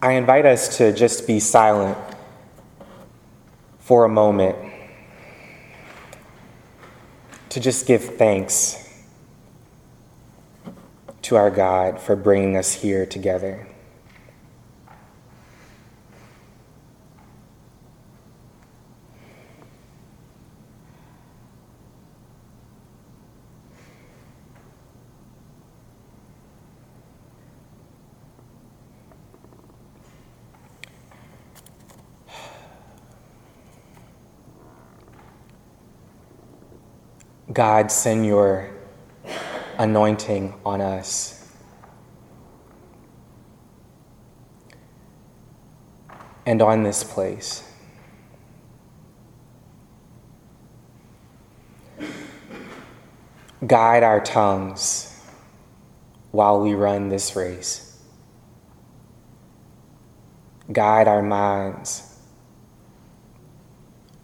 I invite us to just be silent for a moment, to just give thanks to our God for bringing us here together. God, send your anointing on us. And on this place. Guide our tongues while we run this race. Guide our minds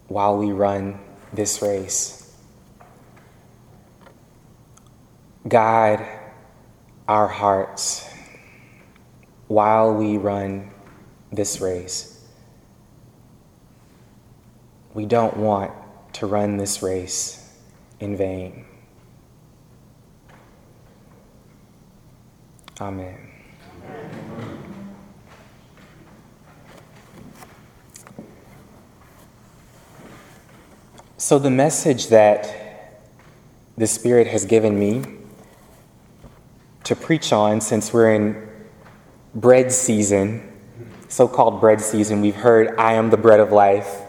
while we run this race. Guide our hearts while we run this race. We don't want to run this race in vain. Amen. So, the message that the Spirit has given me to preach on since we're in bread season, so called bread season. We've heard, I am the bread of life,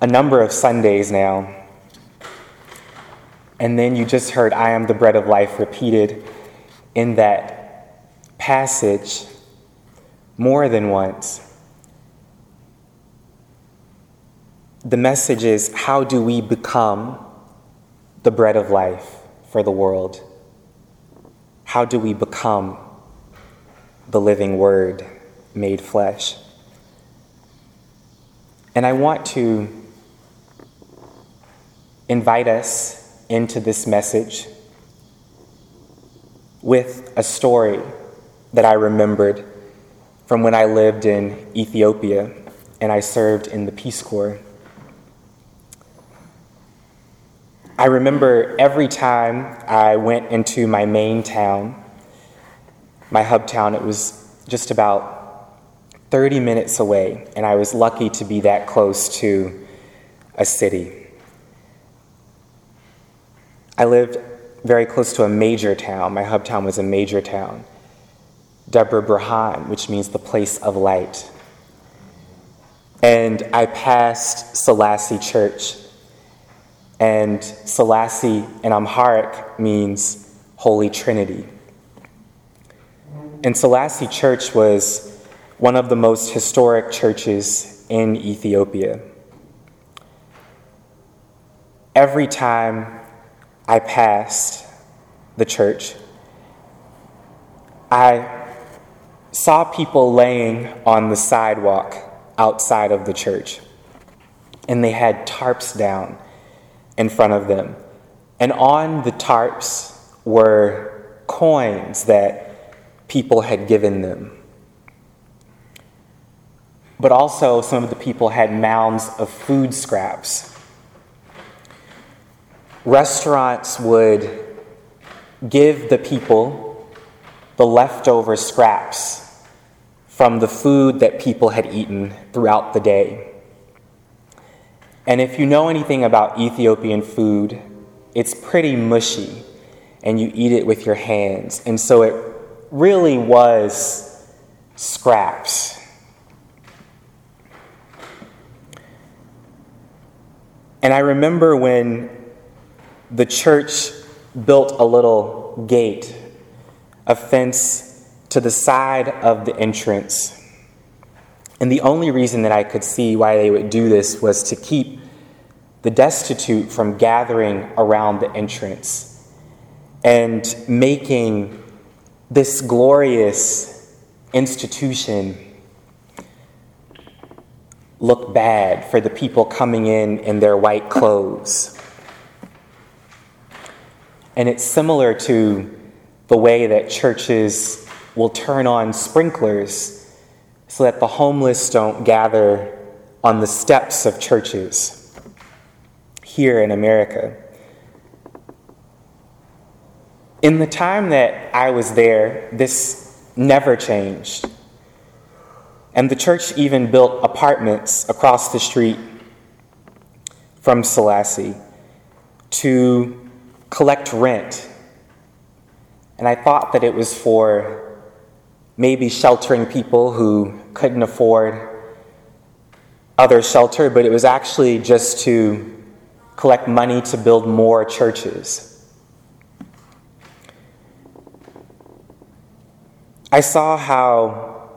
a number of Sundays now. And then you just heard, I am the bread of life repeated in that passage more than once. The message is how do we become the bread of life for the world? How do we become the living Word made flesh? And I want to invite us into this message with a story that I remembered from when I lived in Ethiopia and I served in the Peace Corps. I remember every time I went into my main town, my hub town, it was just about 30 minutes away, and I was lucky to be that close to a city. I lived very close to a major town. My hub town was a major town, Debre Birhan, which means the place of light. And I passed Selassie Church and Selassie in Amharic means Holy Trinity. And Selassie Church was one of the most historic churches in Ethiopia. Every time I passed the church, I saw people laying on the sidewalk outside of the church, and they had tarps down in front of them. And on the tarps were coins that people had given them. But also, some of the people had mounds of food scraps. Restaurants would give the people the leftover scraps from the food that people had eaten throughout the day. And if you know anything about Ethiopian food, it's pretty mushy and you eat it with your hands. And so it really was scraps. And I remember when the church built a little gate, a fence to the side of the entrance and the only reason that I could see why they would do this was to keep the destitute from gathering around the entrance and making this glorious institution look bad for the people coming in in their white clothes. And it's similar to the way that churches will turn on sprinklers so that the homeless don't gather on the steps of churches here in America. In the time that I was there, this never changed. And the church even built apartments across the street from Selassie to collect rent. And I thought that it was for maybe sheltering people who couldn't afford other shelter, but it was actually just to collect money to build more churches. I saw how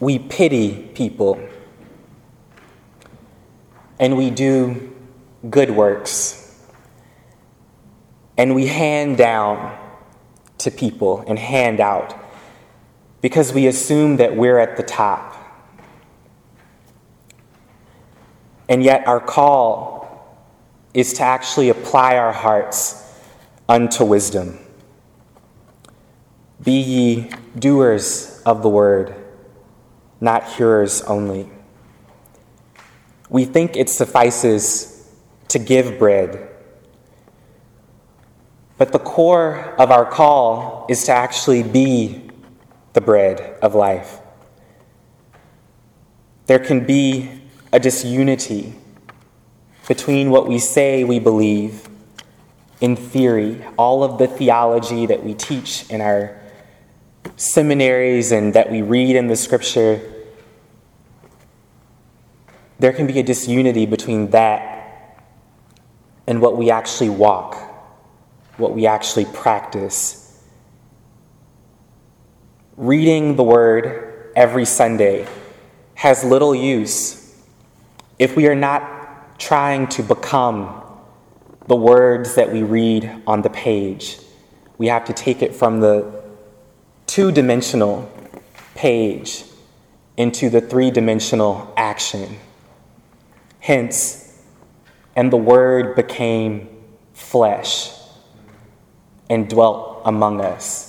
we pity people and we do good works and we hand down to people and hand out because we assume that we're at the top. And yet, our call is to actually apply our hearts unto wisdom. Be ye doers of the word, not hearers only. We think it suffices to give bread. But the core of our call is to actually be the bread of life. There can be a disunity between what we say we believe in theory, all of the theology that we teach in our seminaries and that we read in the scripture, there can be a disunity between that and what we actually walk, what we actually practice. Reading the Word every Sunday has little use if we are not trying to become the words that we read on the page. We have to take it from the two dimensional page into the three dimensional action. Hence, and the Word became flesh and dwelt among us.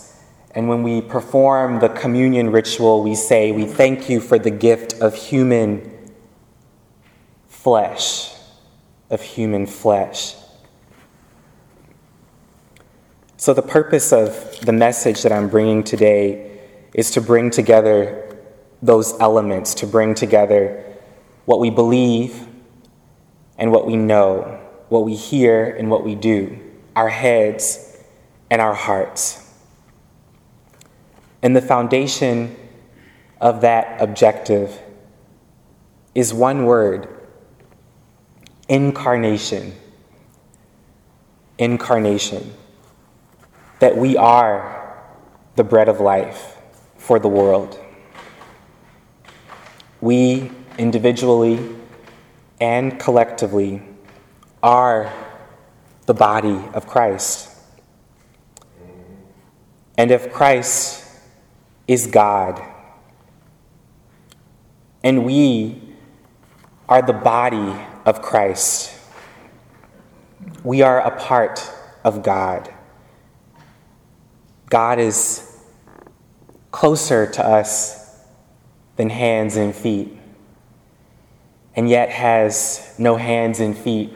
And when we perform the communion ritual, we say, We thank you for the gift of human flesh, of human flesh. So, the purpose of the message that I'm bringing today is to bring together those elements, to bring together what we believe and what we know, what we hear and what we do, our heads and our hearts. And the foundation of that objective is one word incarnation. Incarnation that we are the bread of life for the world. We individually and collectively are the body of Christ. And if Christ is God, and we are the body of Christ, we are a part of God. God is closer to us than hands and feet, and yet has no hands and feet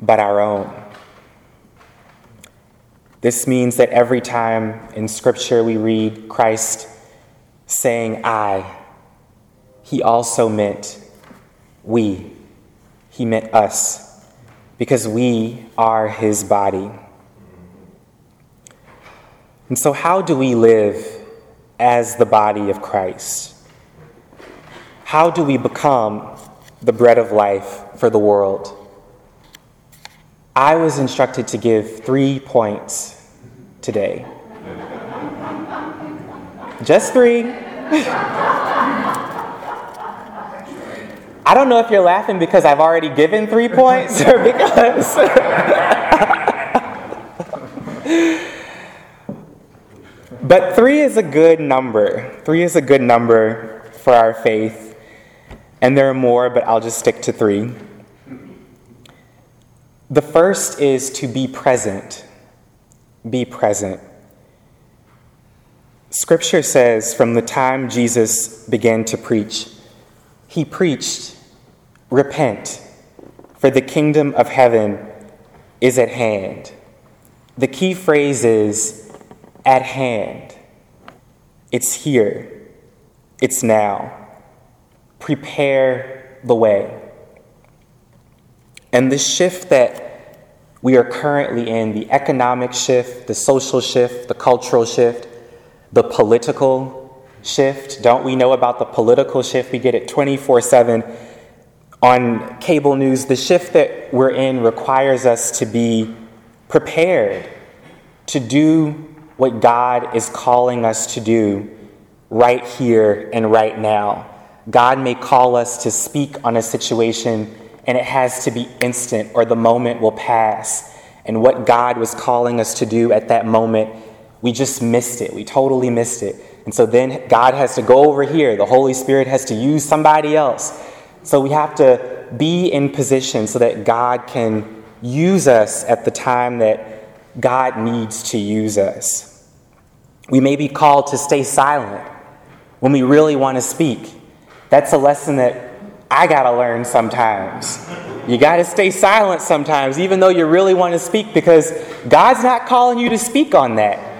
but our own. This means that every time in Scripture we read Christ saying, I, he also meant we. He meant us, because we are his body. And so, how do we live as the body of Christ? How do we become the bread of life for the world? I was instructed to give three points today. Just three. I don't know if you're laughing because I've already given three points or because. But three is a good number. Three is a good number for our faith. And there are more, but I'll just stick to three. The first is to be present. Be present. Scripture says from the time Jesus began to preach, he preached, Repent, for the kingdom of heaven is at hand. The key phrase is at hand. It's here. It's now. Prepare the way. And the shift that we are currently in, the economic shift, the social shift, the cultural shift, the political shift. Don't we know about the political shift? We get it 24 7 on cable news. The shift that we're in requires us to be prepared to do what God is calling us to do right here and right now. God may call us to speak on a situation and it has to be instant or the moment will pass. And what God was calling us to do at that moment we just missed it. We totally missed it. And so then God has to go over here. The Holy Spirit has to use somebody else. So we have to be in position so that God can use us at the time that God needs to use us. We may be called to stay silent when we really want to speak. That's a lesson that I got to learn sometimes. You got to stay silent sometimes, even though you really want to speak, because God's not calling you to speak on that.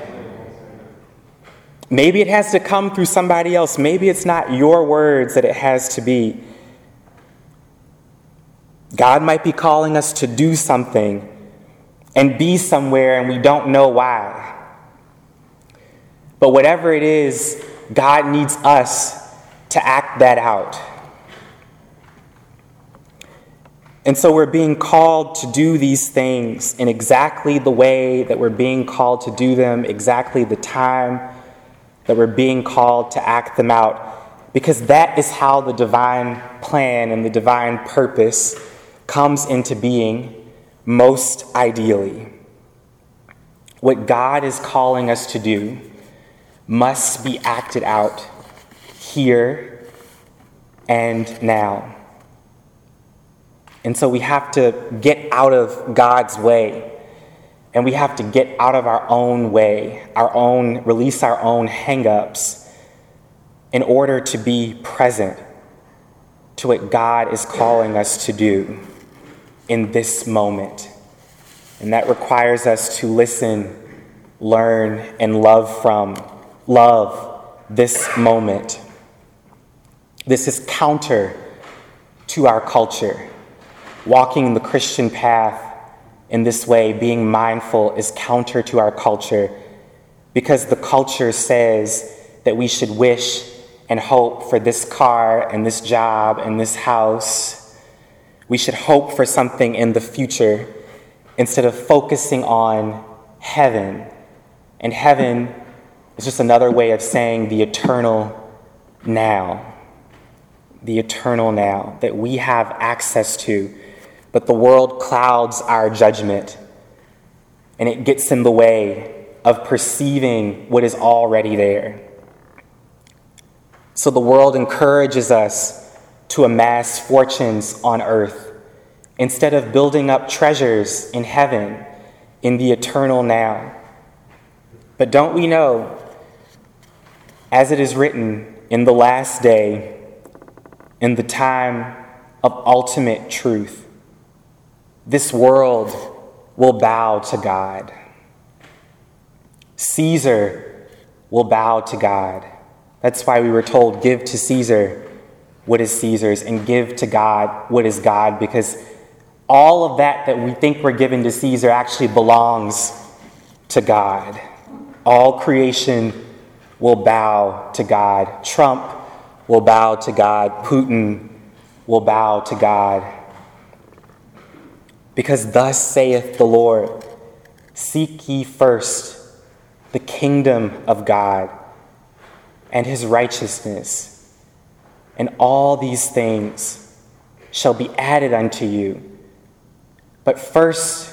Maybe it has to come through somebody else. Maybe it's not your words that it has to be. God might be calling us to do something and be somewhere and we don't know why. But whatever it is, God needs us to act that out. And so we're being called to do these things in exactly the way that we're being called to do them, exactly the time that we're being called to act them out, because that is how the divine plan and the divine purpose comes into being most ideally. What God is calling us to do must be acted out here and now. And so we have to get out of God's way and we have to get out of our own way, our own, release our own hangups in order to be present to what God is calling us to do in this moment. And that requires us to listen, learn, and love from, love this moment. This is counter to our culture. Walking the Christian path in this way, being mindful is counter to our culture because the culture says that we should wish and hope for this car and this job and this house. We should hope for something in the future instead of focusing on heaven. And heaven is just another way of saying the eternal now. The eternal now that we have access to but the world clouds our judgment and it gets in the way of perceiving what is already there. So the world encourages us to amass fortunes on earth instead of building up treasures in heaven in the eternal now. But don't we know, as it is written, in the last day, in the time of ultimate truth, this world will bow to God. Caesar will bow to God. That's why we were told, give to Caesar what is Caesar's and give to God what is God, because all of that that we think we're giving to Caesar actually belongs to God. All creation will bow to God. Trump will bow to God. Putin will bow to God. Because thus saith the Lord Seek ye first the kingdom of God and his righteousness, and all these things shall be added unto you. But first,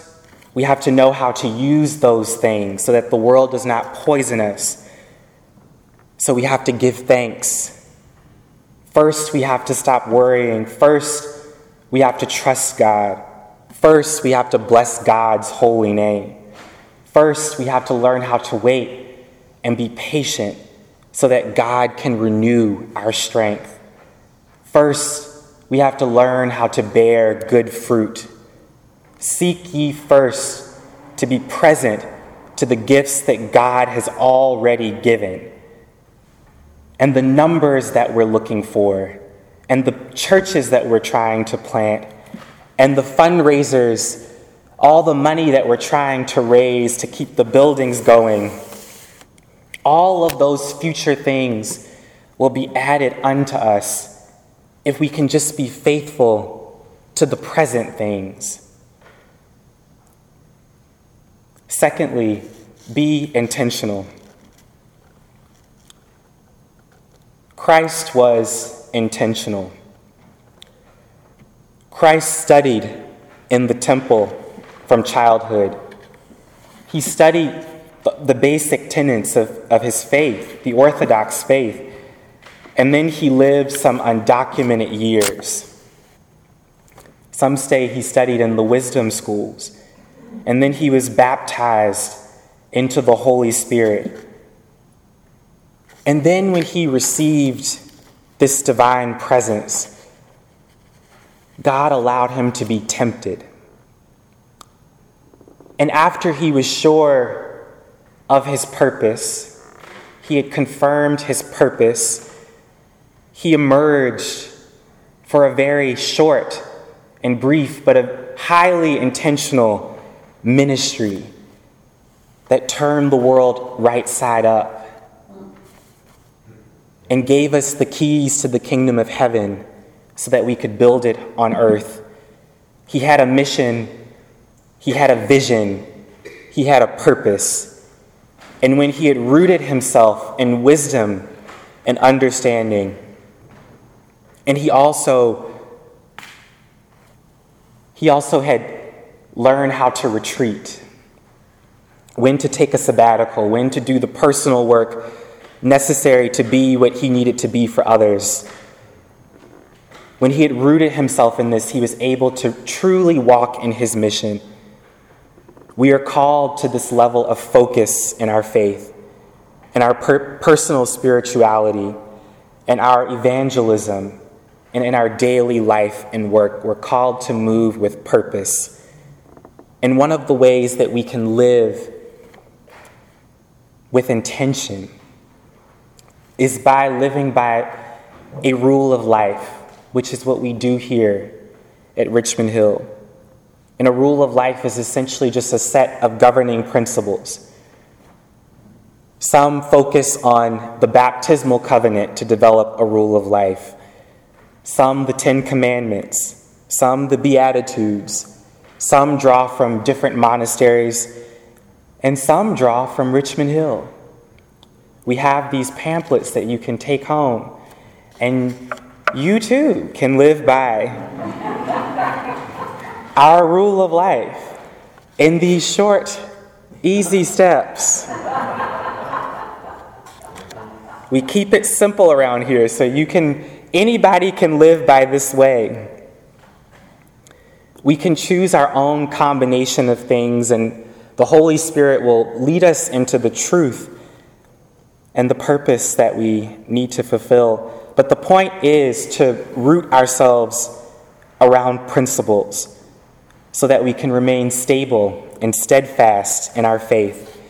we have to know how to use those things so that the world does not poison us. So we have to give thanks. First, we have to stop worrying. First, we have to trust God. First, we have to bless God's holy name. First, we have to learn how to wait and be patient so that God can renew our strength. First, we have to learn how to bear good fruit. Seek ye first to be present to the gifts that God has already given, and the numbers that we're looking for, and the churches that we're trying to plant, and the fundraisers, all the money that we're trying to raise to keep the buildings going. All of those future things will be added unto us if we can just be faithful to the present things. Secondly, be intentional. Christ was intentional. Christ studied in the temple from childhood. He studied the basic tenets of, of his faith, the Orthodox faith. And then he lived some undocumented years. Some say he studied in the wisdom schools. And then he was baptized into the Holy Spirit. And then when he received this divine presence, God allowed him to be tempted. And after he was sure of his purpose, he had confirmed his purpose he emerged for a very short and brief, but a highly intentional ministry that turned the world right side up and gave us the keys to the kingdom of heaven so that we could build it on earth. He had a mission, he had a vision, he had a purpose. And when he had rooted himself in wisdom and understanding, and he also he also had learned how to retreat, when to take a sabbatical, when to do the personal work necessary to be what he needed to be for others. When he had rooted himself in this, he was able to truly walk in his mission. We are called to this level of focus in our faith, in our per- personal spirituality, and our evangelism, and in our daily life and work, we're called to move with purpose. And one of the ways that we can live with intention is by living by a rule of life, which is what we do here at Richmond Hill. And a rule of life is essentially just a set of governing principles. Some focus on the baptismal covenant to develop a rule of life some the Ten Commandments, some the Beatitudes, some draw from different monasteries, and some draw from Richmond Hill. We have these pamphlets that you can take home, and you too can live by our rule of life in these short, easy steps. We keep it simple around here so you can Anybody can live by this way. We can choose our own combination of things, and the Holy Spirit will lead us into the truth and the purpose that we need to fulfill. But the point is to root ourselves around principles so that we can remain stable and steadfast in our faith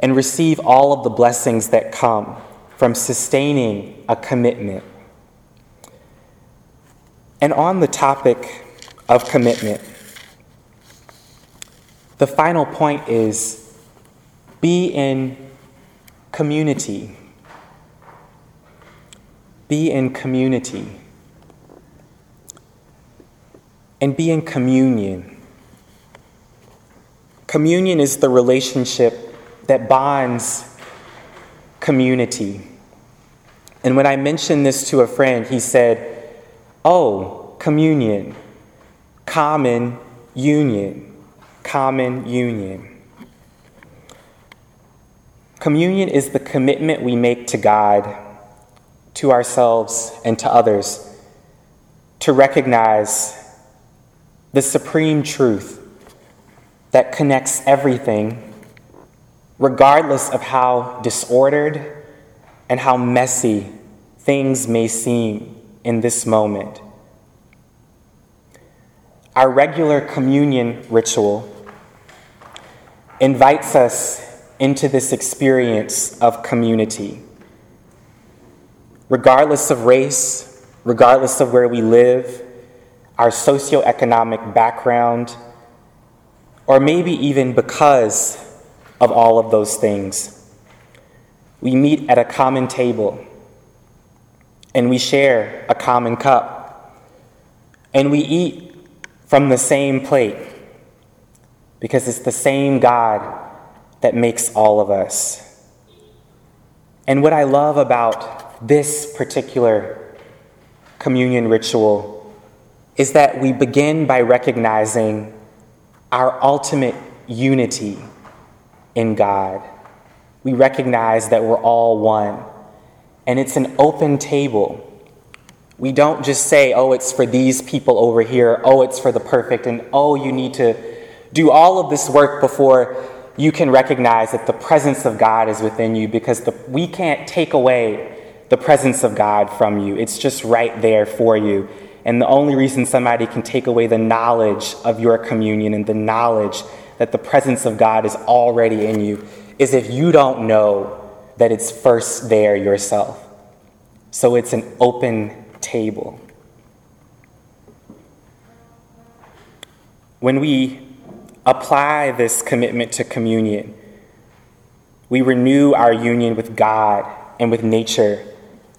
and receive all of the blessings that come from sustaining a commitment. And on the topic of commitment, the final point is be in community. Be in community. And be in communion. Communion is the relationship that bonds community. And when I mentioned this to a friend, he said, Oh, communion, common union, common union. Communion is the commitment we make to God, to ourselves, and to others to recognize the supreme truth that connects everything, regardless of how disordered and how messy things may seem in this moment. Our regular communion ritual invites us into this experience of community. Regardless of race, regardless of where we live, our socioeconomic background, or maybe even because of all of those things. We meet at a common table and we share a common cup and we eat from the same plate because it's the same God that makes all of us. And what I love about this particular communion ritual is that we begin by recognizing our ultimate unity in God. We recognize that we're all one. And it's an open table. We don't just say, oh, it's for these people over here, oh, it's for the perfect, and oh, you need to do all of this work before you can recognize that the presence of God is within you because the, we can't take away the presence of God from you. It's just right there for you. And the only reason somebody can take away the knowledge of your communion and the knowledge that the presence of God is already in you is if you don't know that it's first there yourself. So it's an open table. When we apply this commitment to communion, we renew our union with God and with nature,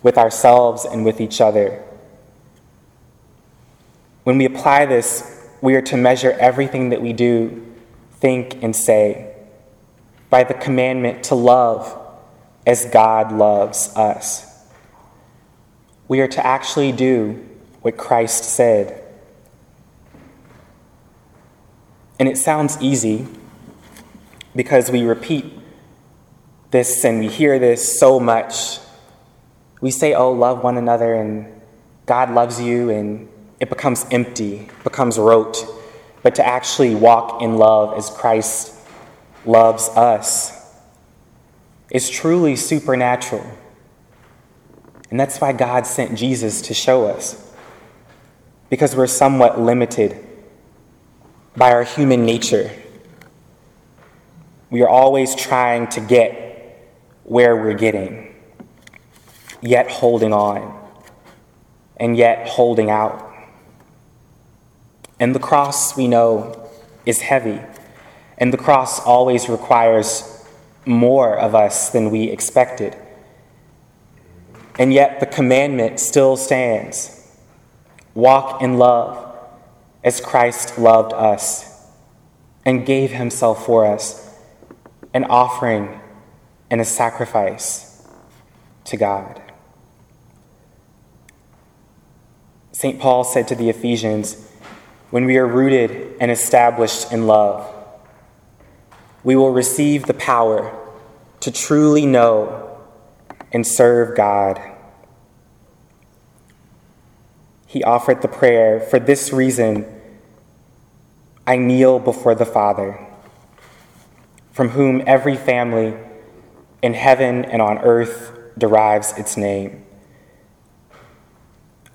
with ourselves and with each other. When we apply this, we are to measure everything that we do, think, and say by the commandment to love as God loves us. We are to actually do what Christ said. And it sounds easy because we repeat this and we hear this so much. We say, oh, love one another and God loves you, and it becomes empty, becomes rote. But to actually walk in love as Christ loves us is truly supernatural. And that's why God sent Jesus to show us. Because we're somewhat limited by our human nature. We are always trying to get where we're getting, yet holding on, and yet holding out. And the cross, we know, is heavy. And the cross always requires more of us than we expected. And yet the commandment still stands walk in love as Christ loved us and gave himself for us, an offering and a sacrifice to God. St. Paul said to the Ephesians, when we are rooted and established in love, we will receive the power to truly know and serve God. He offered the prayer, For this reason, I kneel before the Father, from whom every family in heaven and on earth derives its name.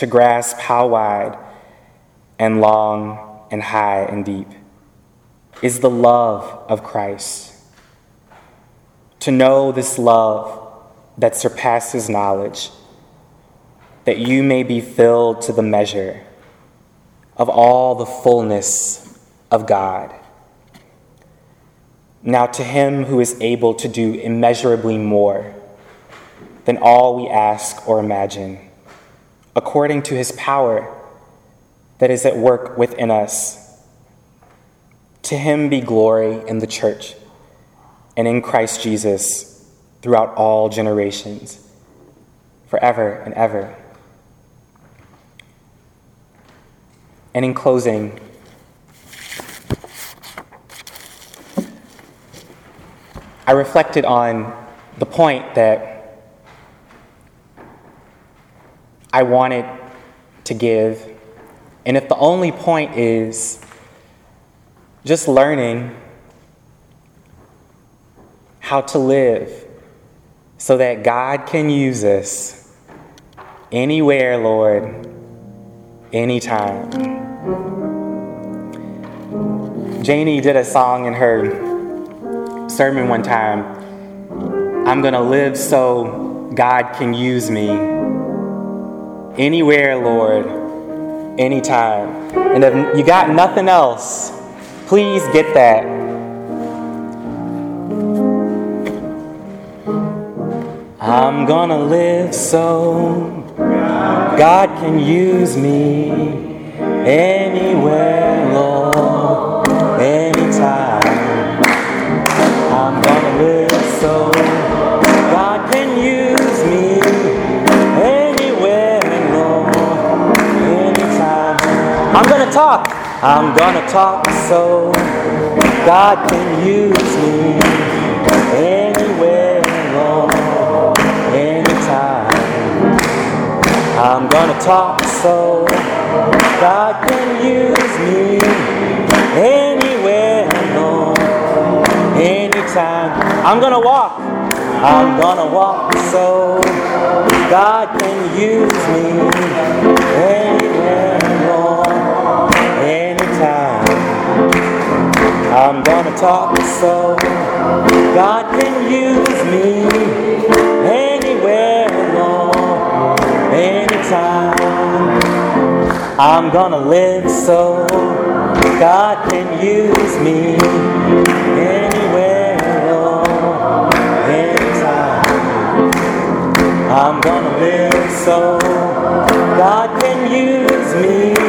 to grasp how wide and long and high and deep is the love of Christ. To know this love that surpasses knowledge, that you may be filled to the measure of all the fullness of God. Now, to him who is able to do immeasurably more than all we ask or imagine according to his power that is at work within us. To him be glory in the church and in Christ Jesus throughout all generations, forever and ever. And in closing, I reflected on the point that I wanted to give. And if the only point is just learning how to live so that God can use us anywhere, Lord, anytime. Janie did a song in her sermon one time I'm going to live so God can use me anywhere, Lord, anytime. And if you got nothing else, please get that. I'm gonna live so God can use me anywhere, Lord, talk. I'm gonna talk so God can use me anywhere, Lord, anytime. I'm gonna talk so God can use me anywhere, Lord, anytime. I'm gonna walk. I'm gonna walk so God can use me anywhere, I'm gonna talk so God can use me anywhere, Lord, anytime. I'm gonna live so God can use me anywhere, Lord, anytime. I'm gonna live so God can use me